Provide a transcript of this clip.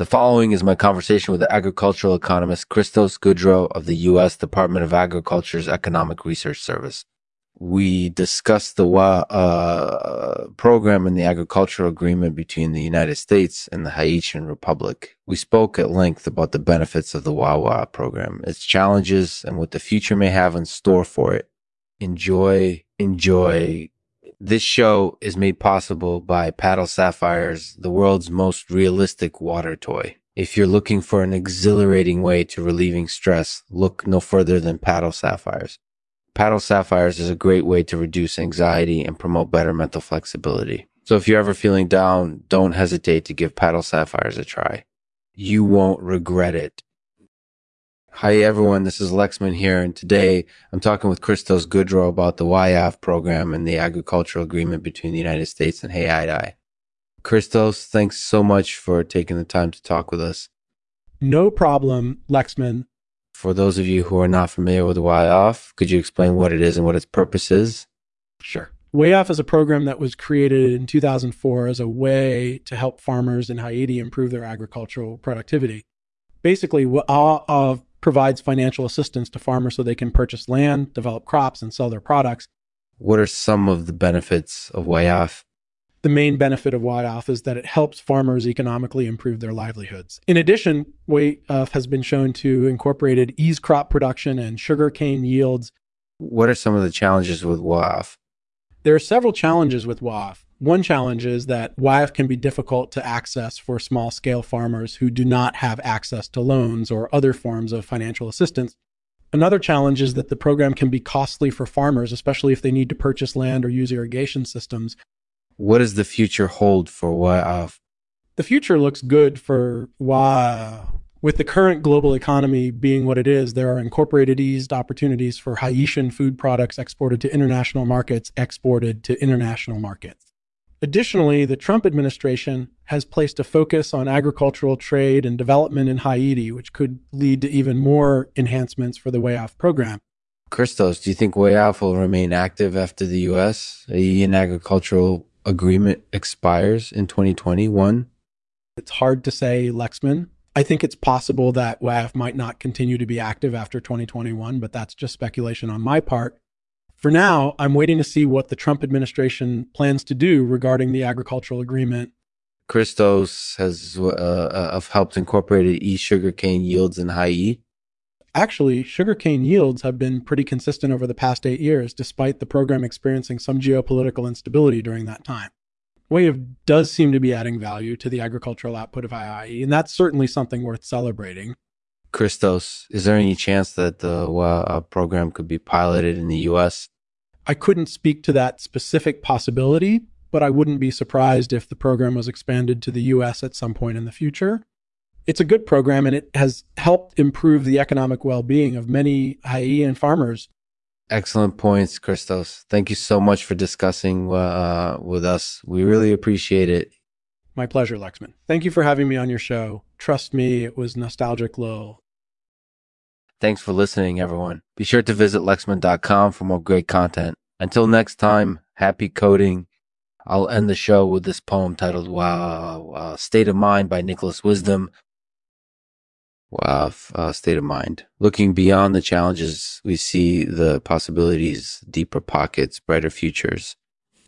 The following is my conversation with agricultural economist Cristos Goodrow of the U.S. Department of Agriculture's Economic Research Service. We discussed the uh, program and the agricultural agreement between the United States and the Haitian Republic. We spoke at length about the benefits of the Waaf program, its challenges, and what the future may have in store for it. Enjoy, enjoy this show is made possible by Paddle Sapphires, the world's most realistic water toy. If you're looking for an exhilarating way to relieving stress, look no further than Paddle Sapphires. Paddle Sapphires is a great way to reduce anxiety and promote better mental flexibility. So if you're ever feeling down, don't hesitate to give Paddle Sapphires a try. You won't regret it. Hi everyone, this is Lexman here, and today I'm talking with Cristos Goodrow about the Waaf program and the agricultural agreement between the United States and Haiti. Cristos, thanks so much for taking the time to talk with us. No problem, Lexman. For those of you who are not familiar with Waaf, could you explain what it is and what its purpose is? Sure. Waaf is a program that was created in 2004 as a way to help farmers in Haiti improve their agricultural productivity. Basically, uh, provides financial assistance to farmers so they can purchase land, develop crops, and sell their products. What are some of the benefits of Waaf? The main benefit of Waaf is that it helps farmers economically improve their livelihoods. In addition, Waaf has been shown to incorporate ease crop production and sugarcane yields. What are some of the challenges with Waaf? There are several challenges with Waaf. One challenge is that Waaf can be difficult to access for small scale farmers who do not have access to loans or other forms of financial assistance. Another challenge is that the program can be costly for farmers, especially if they need to purchase land or use irrigation systems. What does the future hold for Waaf? The future looks good for Waaf. With the current global economy being what it is, there are incorporated eased opportunities for Haitian food products exported to international markets, exported to international markets. Additionally, the Trump administration has placed a focus on agricultural trade and development in Haiti, which could lead to even more enhancements for the Waaf program. Cristos, do you think Waaf will remain active after the U.S. Haitian agricultural agreement expires in 2021? It's hard to say, Lexman. I think it's possible that Waaf might not continue to be active after 2021, but that's just speculation on my part. For now, I'm waiting to see what the Trump administration plans to do regarding the agricultural agreement. Cristos has uh, uh, helped incorporate e sugarcane yields in Haiti. Actually, sugarcane yields have been pretty consistent over the past eight years, despite the program experiencing some geopolitical instability during that time. Waaf does seem to be adding value to the agricultural output of Haiti, and that's certainly something worth celebrating. Cristos, is there any chance that the uh, program could be piloted in the U.S.? I couldn't speak to that specific possibility, but I wouldn't be surprised if the program was expanded to the U.S. at some point in the future. It's a good program and it has helped improve the economic well being of many Haitian farmers. Excellent points, Cristos. Thank you so much for discussing uh, with us. We really appreciate it. My pleasure, Lexman. Thank you for having me on your show. Trust me, it was nostalgic low. Thanks for listening, everyone. Be sure to visit Lexman.com for more great content. Until next time, happy coding. I'll end the show with this poem titled Wow, uh, State of Mind by Nicholas Wisdom. Wow, uh, state of mind. Looking beyond the challenges, we see the possibilities, deeper pockets, brighter futures.